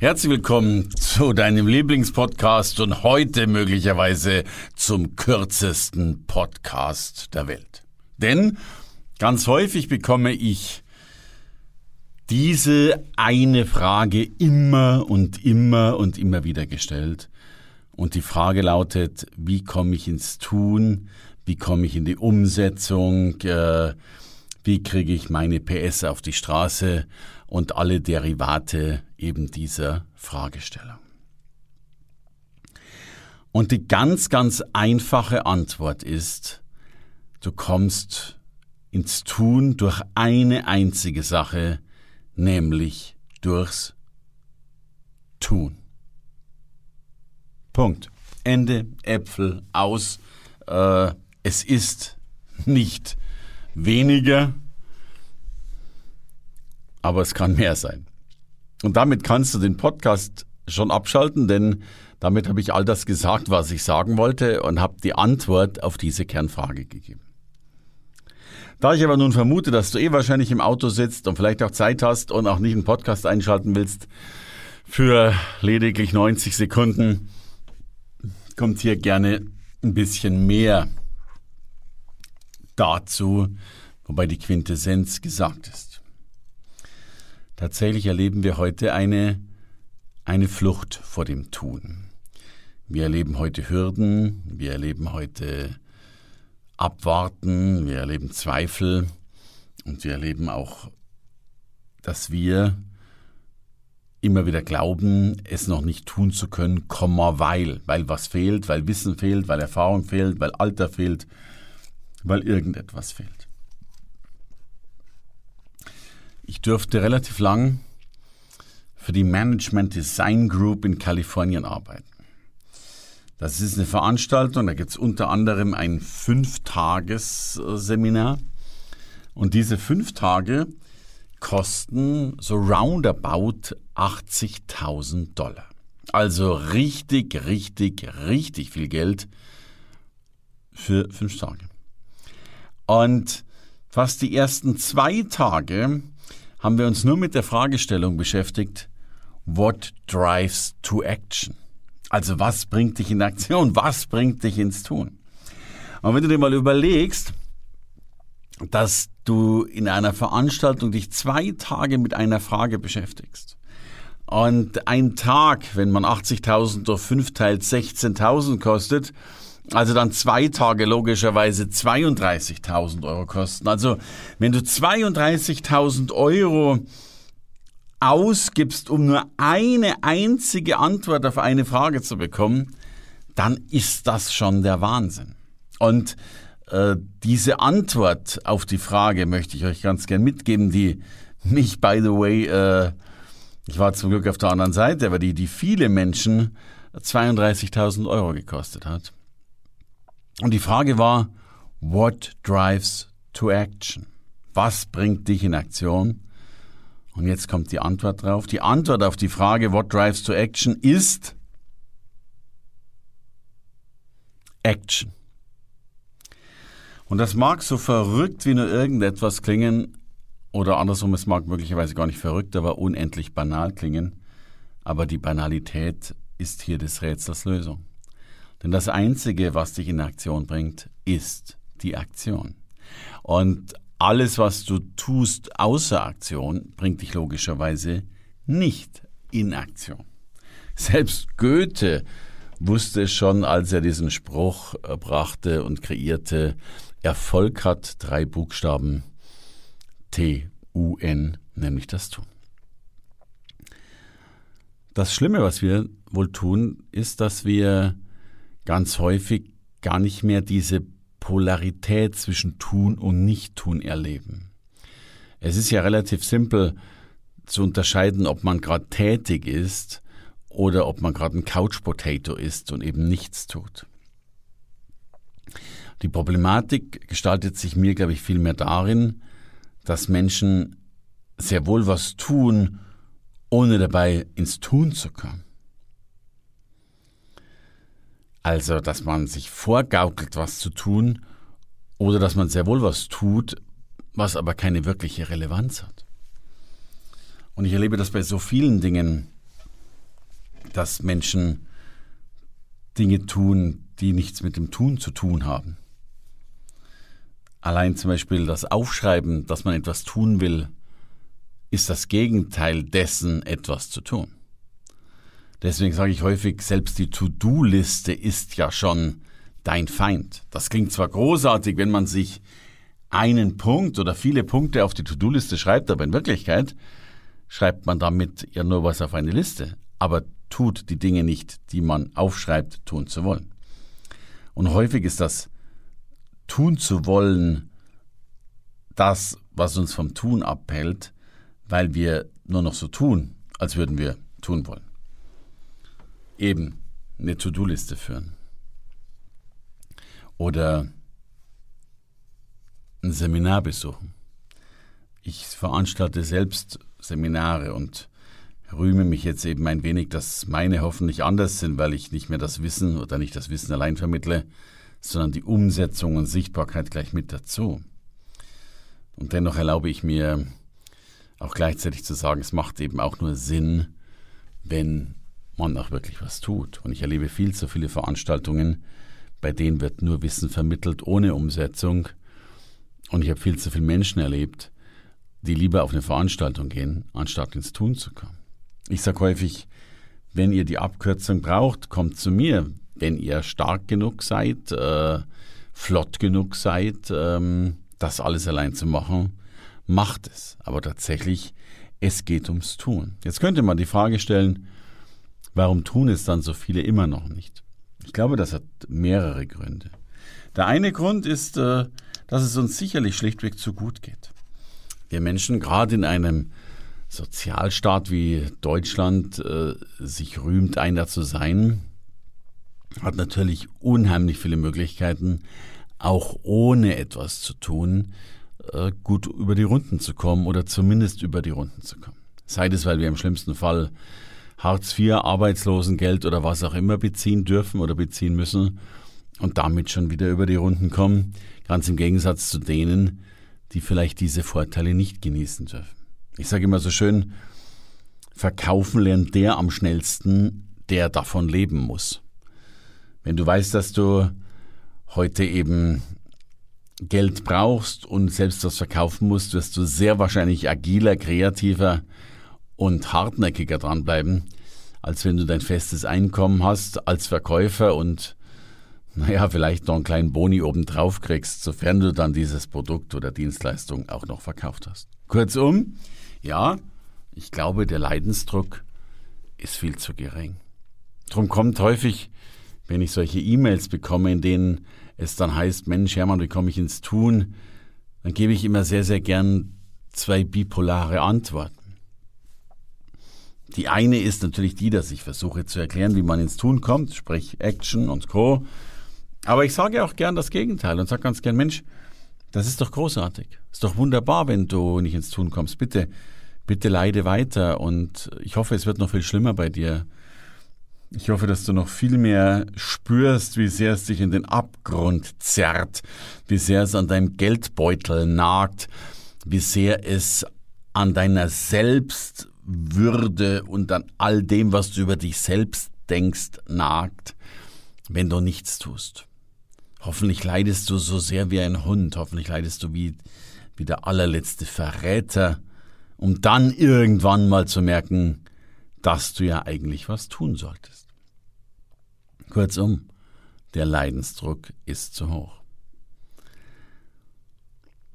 Herzlich willkommen zu deinem Lieblingspodcast und heute möglicherweise zum kürzesten Podcast der Welt. Denn ganz häufig bekomme ich diese eine Frage immer und immer und immer wieder gestellt. Und die Frage lautet, wie komme ich ins Tun? Wie komme ich in die Umsetzung? Äh, wie kriege ich meine PS auf die Straße? Und alle Derivate eben dieser Fragestellung. Und die ganz, ganz einfache Antwort ist, du kommst ins Tun durch eine einzige Sache, nämlich durchs Tun. Punkt. Ende, Äpfel, aus. Äh, es ist nicht weniger, aber es kann mehr sein. Und damit kannst du den Podcast schon abschalten, denn damit habe ich all das gesagt, was ich sagen wollte und habe die Antwort auf diese Kernfrage gegeben. Da ich aber nun vermute, dass du eh wahrscheinlich im Auto sitzt und vielleicht auch Zeit hast und auch nicht einen Podcast einschalten willst, für lediglich 90 Sekunden kommt hier gerne ein bisschen mehr dazu, wobei die Quintessenz gesagt ist. Tatsächlich erleben wir heute eine, eine Flucht vor dem Tun. Wir erleben heute Hürden, wir erleben heute Abwarten, wir erleben Zweifel und wir erleben auch, dass wir immer wieder glauben, es noch nicht tun zu können, Komma, weil, weil was fehlt, weil Wissen fehlt, weil Erfahrung fehlt, weil Alter fehlt, weil irgendetwas fehlt. Ich durfte relativ lang für die Management Design Group in Kalifornien arbeiten. Das ist eine Veranstaltung, da gibt es unter anderem ein Fünftagesseminar. Und diese fünf Tage kosten so roundabout 80.000 Dollar. Also richtig, richtig, richtig viel Geld für fünf Tage. Und fast die ersten zwei Tage haben wir uns nur mit der Fragestellung beschäftigt, what drives to action? Also was bringt dich in Aktion? Was bringt dich ins Tun? Und wenn du dir mal überlegst, dass du in einer Veranstaltung dich zwei Tage mit einer Frage beschäftigst und ein Tag, wenn man 80.000 durch 5 teilt, 16.000 kostet, also dann zwei Tage logischerweise 32.000 Euro kosten. Also wenn du 32.000 Euro ausgibst, um nur eine einzige Antwort auf eine Frage zu bekommen, dann ist das schon der Wahnsinn. Und äh, diese Antwort auf die Frage möchte ich euch ganz gern mitgeben, die mich, by the way, äh, ich war zum Glück auf der anderen Seite, aber die, die viele Menschen 32.000 Euro gekostet hat. Und die Frage war, what drives to action? Was bringt dich in Aktion? Und jetzt kommt die Antwort drauf. Die Antwort auf die Frage, what drives to action, ist Action. Und das mag so verrückt wie nur irgendetwas klingen, oder andersrum, es mag möglicherweise gar nicht verrückt, aber unendlich banal klingen. Aber die Banalität ist hier des Rätsels Lösung. Denn das Einzige, was dich in Aktion bringt, ist die Aktion. Und alles, was du tust außer Aktion, bringt dich logischerweise nicht in Aktion. Selbst Goethe wusste schon, als er diesen Spruch äh, brachte und kreierte, Erfolg hat drei Buchstaben T-U-N, nämlich das Tun. Das Schlimme, was wir wohl tun, ist, dass wir ganz häufig gar nicht mehr diese Polarität zwischen tun und nicht tun erleben. Es ist ja relativ simpel zu unterscheiden, ob man gerade tätig ist oder ob man gerade ein Couch Potato ist und eben nichts tut. Die Problematik gestaltet sich mir, glaube ich, vielmehr darin, dass Menschen sehr wohl was tun, ohne dabei ins Tun zu kommen. Also, dass man sich vorgaukelt, was zu tun, oder dass man sehr wohl was tut, was aber keine wirkliche Relevanz hat. Und ich erlebe das bei so vielen Dingen, dass Menschen Dinge tun, die nichts mit dem Tun zu tun haben. Allein zum Beispiel das Aufschreiben, dass man etwas tun will, ist das Gegenteil dessen, etwas zu tun. Deswegen sage ich häufig, selbst die To-Do-Liste ist ja schon dein Feind. Das klingt zwar großartig, wenn man sich einen Punkt oder viele Punkte auf die To-Do-Liste schreibt, aber in Wirklichkeit schreibt man damit ja nur was auf eine Liste, aber tut die Dinge nicht, die man aufschreibt, tun zu wollen. Und häufig ist das tun zu wollen das, was uns vom Tun abhält, weil wir nur noch so tun, als würden wir tun wollen. Eben eine To-Do-Liste führen. Oder ein Seminar besuchen. Ich veranstalte selbst Seminare und rühme mich jetzt eben ein wenig, dass meine hoffentlich anders sind, weil ich nicht mehr das Wissen oder nicht das Wissen allein vermittle, sondern die Umsetzung und Sichtbarkeit gleich mit dazu. Und dennoch erlaube ich mir auch gleichzeitig zu sagen, es macht eben auch nur Sinn, wenn man auch wirklich was tut. Und ich erlebe viel zu viele Veranstaltungen, bei denen wird nur Wissen vermittelt ohne Umsetzung. Und ich habe viel zu viele Menschen erlebt, die lieber auf eine Veranstaltung gehen, anstatt ins Tun zu kommen. Ich sage häufig, wenn ihr die Abkürzung braucht, kommt zu mir. Wenn ihr stark genug seid, äh, flott genug seid, ähm, das alles allein zu machen, macht es. Aber tatsächlich, es geht ums Tun. Jetzt könnte man die Frage stellen, warum tun es dann so viele immer noch nicht? Ich glaube, das hat mehrere Gründe. Der eine Grund ist, äh, dass es uns sicherlich schlichtweg zu gut geht. Wir Menschen, gerade in einem Sozialstaat wie Deutschland äh, sich rühmt, einer zu sein, hat natürlich unheimlich viele Möglichkeiten, auch ohne etwas zu tun, äh, gut über die Runden zu kommen oder zumindest über die Runden zu kommen. Sei es, weil wir im schlimmsten Fall Hartz IV, Arbeitslosengeld oder was auch immer beziehen dürfen oder beziehen müssen und damit schon wieder über die Runden kommen, ganz im Gegensatz zu denen, die vielleicht diese Vorteile nicht genießen dürfen. Ich sage immer so schön, verkaufen lernt der am schnellsten, der davon leben muss. Wenn du weißt, dass du heute eben Geld brauchst und selbst was verkaufen musst, wirst du sehr wahrscheinlich agiler, kreativer und hartnäckiger dranbleiben, als wenn du dein festes Einkommen hast als Verkäufer und naja, vielleicht noch einen kleinen Boni obendrauf kriegst, sofern du dann dieses Produkt oder Dienstleistung auch noch verkauft hast. Kurzum, ja, ich glaube, der Leidensdruck ist viel zu gering. Drum kommt häufig, wenn ich solche E-Mails bekomme, in denen es dann heißt, Mensch, Hermann, wie komme ich ins Tun? Dann gebe ich immer sehr, sehr gern zwei bipolare Antworten. Die eine ist natürlich die, dass ich versuche zu erklären, wie man ins Tun kommt, sprich Action und Co. Aber ich sage auch gern das Gegenteil und sage ganz gern, Mensch, das ist doch großartig. Ist doch wunderbar, wenn du nicht ins Tun kommst. Bitte, bitte leide weiter und ich hoffe, es wird noch viel schlimmer bei dir. Ich hoffe, dass du noch viel mehr spürst, wie sehr es dich in den Abgrund zerrt, wie sehr es an deinem Geldbeutel nagt, wie sehr es an deiner Selbstwürde und an all dem, was du über dich selbst denkst, nagt, wenn du nichts tust. Hoffentlich leidest du so sehr wie ein Hund, hoffentlich leidest du wie, wie der allerletzte Verräter, um dann irgendwann mal zu merken, dass du ja eigentlich was tun solltest. Kurzum, der Leidensdruck ist zu hoch.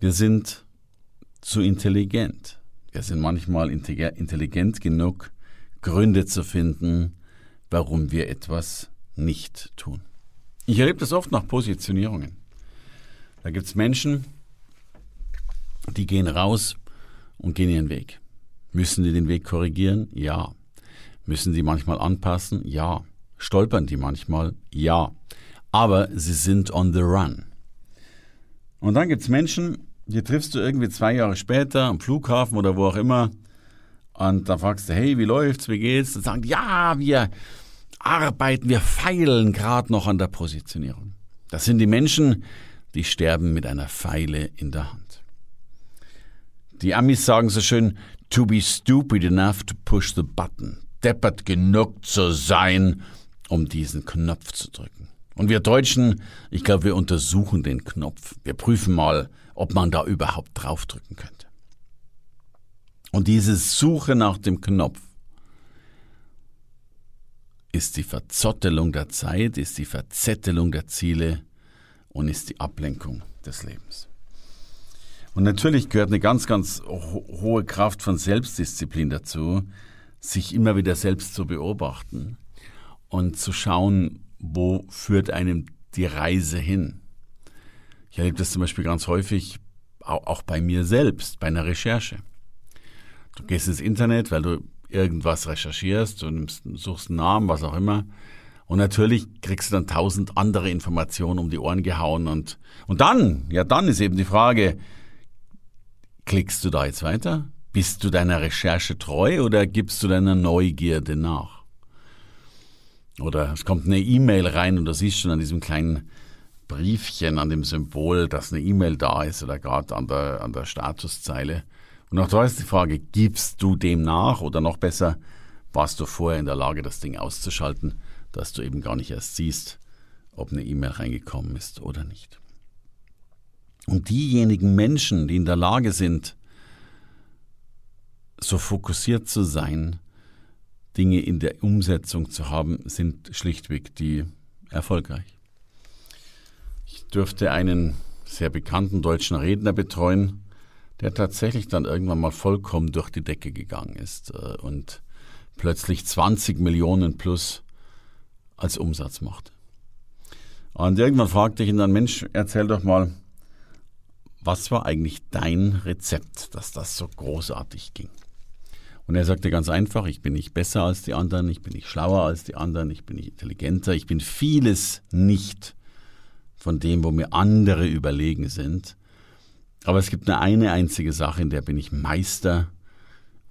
Wir sind zu intelligent. Wir sind manchmal intelligent genug, Gründe zu finden, warum wir etwas nicht tun. Ich erlebe das oft nach Positionierungen. Da gibt es Menschen, die gehen raus und gehen ihren Weg. Müssen die den Weg korrigieren? Ja. Müssen die manchmal anpassen? Ja. Stolpern die manchmal? Ja. Aber sie sind on the run. Und dann gibt's Menschen, die triffst du irgendwie zwei Jahre später am Flughafen oder wo auch immer. Und da fragst du, hey, wie läuft's, wie geht's? Dann sagen ja, wir arbeiten, wir feilen gerade noch an der Positionierung. Das sind die Menschen, die sterben mit einer Pfeile in der Hand. Die Amis sagen so schön, to be stupid enough to push the button. Deppert genug zu sein, um diesen Knopf zu drücken. Und wir Deutschen, ich glaube, wir untersuchen den Knopf. Wir prüfen mal, ob man da überhaupt draufdrücken könnte. Und diese Suche nach dem Knopf ist die Verzottelung der Zeit, ist die Verzettelung der Ziele und ist die Ablenkung des Lebens. Und natürlich gehört eine ganz, ganz ho hohe Kraft von Selbstdisziplin dazu, sich immer wieder selbst zu beobachten und zu schauen, wo führt einem die Reise hin. Ich erlebe das zum Beispiel ganz häufig auch bei mir selbst, bei einer Recherche. Du gehst ins Internet, weil du irgendwas recherchierst und suchst einen Namen, was auch immer. Und natürlich kriegst du dann tausend andere Informationen um die Ohren gehauen und, und dann, ja dann ist eben die Frage, klickst du da jetzt weiter? Bist du deiner Recherche treu oder gibst du deiner Neugierde nach? Oder es kommt eine E-Mail rein und du siehst schon an diesem kleinen Briefchen, an dem Symbol, dass eine E-Mail da ist oder gerade an der, an der Statuszeile. Und auch da ist die Frage, gibst du dem nach oder noch besser, warst du vorher in der Lage, das Ding auszuschalten, dass du eben gar nicht erst siehst, ob eine E-Mail reingekommen ist oder nicht. Und diejenigen Menschen, die in der Lage sind, so fokussiert zu sein, Dinge in der Umsetzung zu haben, sind schlichtweg die erfolgreich. Ich dürfte einen sehr bekannten deutschen Redner betreuen, der tatsächlich dann irgendwann mal vollkommen durch die Decke gegangen ist äh, und plötzlich 20 Millionen plus als Umsatz machte. Und irgendwann fragte ich ihn dann, Mensch, erzähl doch mal, was war eigentlich dein Rezept, dass das so großartig ging? Und er sagte ganz einfach, ich bin nicht besser als die anderen, ich bin nicht schlauer als die anderen, ich bin nicht intelligenter, ich bin vieles nicht von dem, wo mir andere überlegen sind. Aber es gibt nur eine einzige Sache, in der bin ich Meister,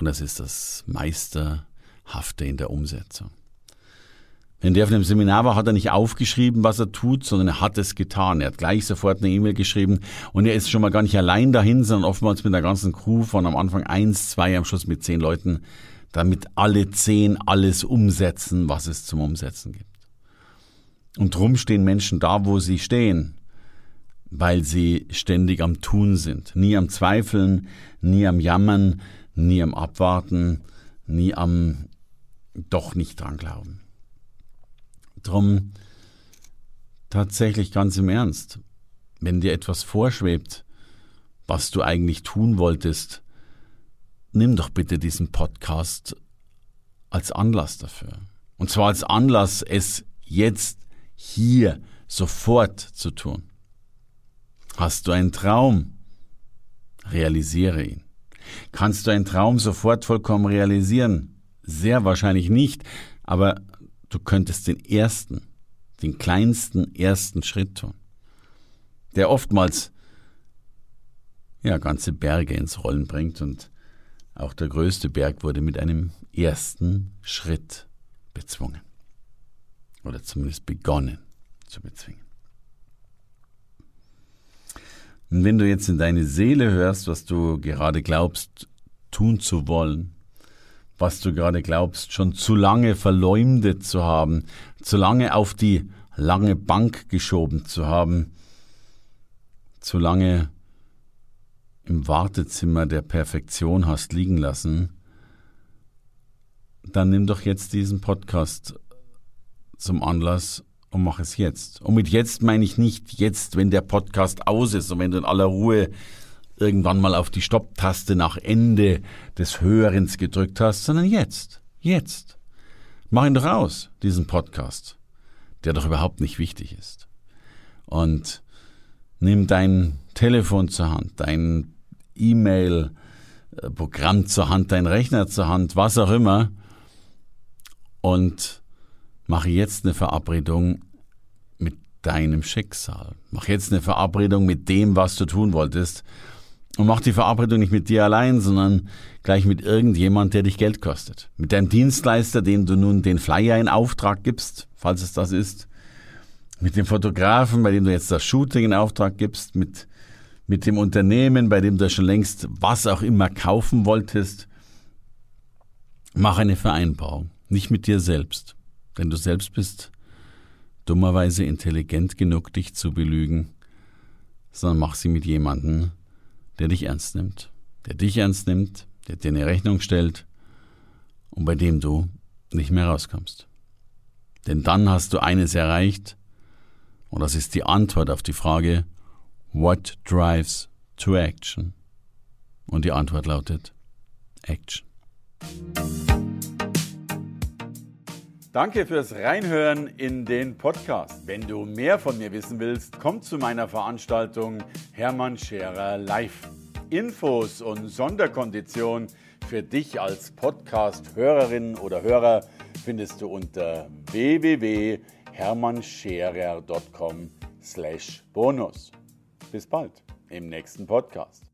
und das ist das Meisterhafte in der Umsetzung. Wenn der auf dem Seminar war, hat er nicht aufgeschrieben, was er tut, sondern er hat es getan. Er hat gleich sofort eine E-Mail geschrieben und er ist schon mal gar nicht allein dahin, sondern oftmals mit der ganzen Crew von am Anfang eins, zwei, am Schluss mit zehn Leuten, damit alle zehn alles umsetzen, was es zum Umsetzen gibt. Und drum stehen Menschen da, wo sie stehen, weil sie ständig am Tun sind. Nie am Zweifeln, nie am Jammern, nie am Abwarten, nie am doch nicht dran glauben. Drum tatsächlich ganz im Ernst, wenn dir etwas vorschwebt, was du eigentlich tun wolltest, nimm doch bitte diesen Podcast als Anlass dafür. Und zwar als Anlass, es jetzt hier sofort zu tun. Hast du einen Traum? Realisiere ihn. Kannst du einen Traum sofort vollkommen realisieren? Sehr wahrscheinlich nicht, aber du könntest den ersten, den kleinsten ersten Schritt tun, der oftmals ja ganze Berge ins Rollen bringt und auch der größte Berg wurde mit einem ersten Schritt bezwungen oder zumindest begonnen zu bezwingen. Und wenn du jetzt in deine Seele hörst, was du gerade glaubst tun zu wollen, was du gerade glaubst, schon zu lange verleumdet zu haben, zu lange auf die lange Bank geschoben zu haben, zu lange im Wartezimmer der Perfektion hast liegen lassen, dann nimm doch jetzt diesen Podcast zum Anlass und mach es jetzt. Und mit jetzt meine ich nicht jetzt, wenn der Podcast aus ist und wenn du in aller Ruhe irgendwann mal auf die Stopptaste nach Ende des Hörens gedrückt hast, sondern jetzt, jetzt. Mach ihn doch aus, diesen Podcast, der doch überhaupt nicht wichtig ist. Und nimm dein Telefon zur Hand, dein E-Mail-Programm zur Hand, dein Rechner zur Hand, was auch immer, und mache jetzt eine Verabredung mit deinem Schicksal. Mach jetzt eine Verabredung mit dem, was du tun wolltest. Und mach die Verabredung nicht mit dir allein, sondern gleich mit irgendjemand, der dich Geld kostet. Mit deinem Dienstleister, dem du nun den Flyer in Auftrag gibst, falls es das ist. Mit dem Fotografen, bei dem du jetzt das Shooting in Auftrag gibst. Mit, mit dem Unternehmen, bei dem du schon längst was auch immer kaufen wolltest. Mach eine Vereinbarung. Nicht mit dir selbst. Denn du selbst bist dummerweise intelligent genug, dich zu belügen, sondern mach sie mit jemandem, der dich ernst nimmt, der dich ernst nimmt, der dir eine Rechnung stellt und bei dem du nicht mehr rauskommst. Denn dann hast du eines erreicht, und das ist die Antwort auf die Frage, What drives to action? Und die Antwort lautet Action. Danke fürs Reinhören in den Podcast. Wenn du mehr von mir wissen willst, komm zu meiner Veranstaltung Hermann Scherer Live. Infos und Sonderkonditionen für dich als Podcast-Hörerin oder Hörer findest du unter www.hermannscherer.com/bonus. Bis bald im nächsten Podcast.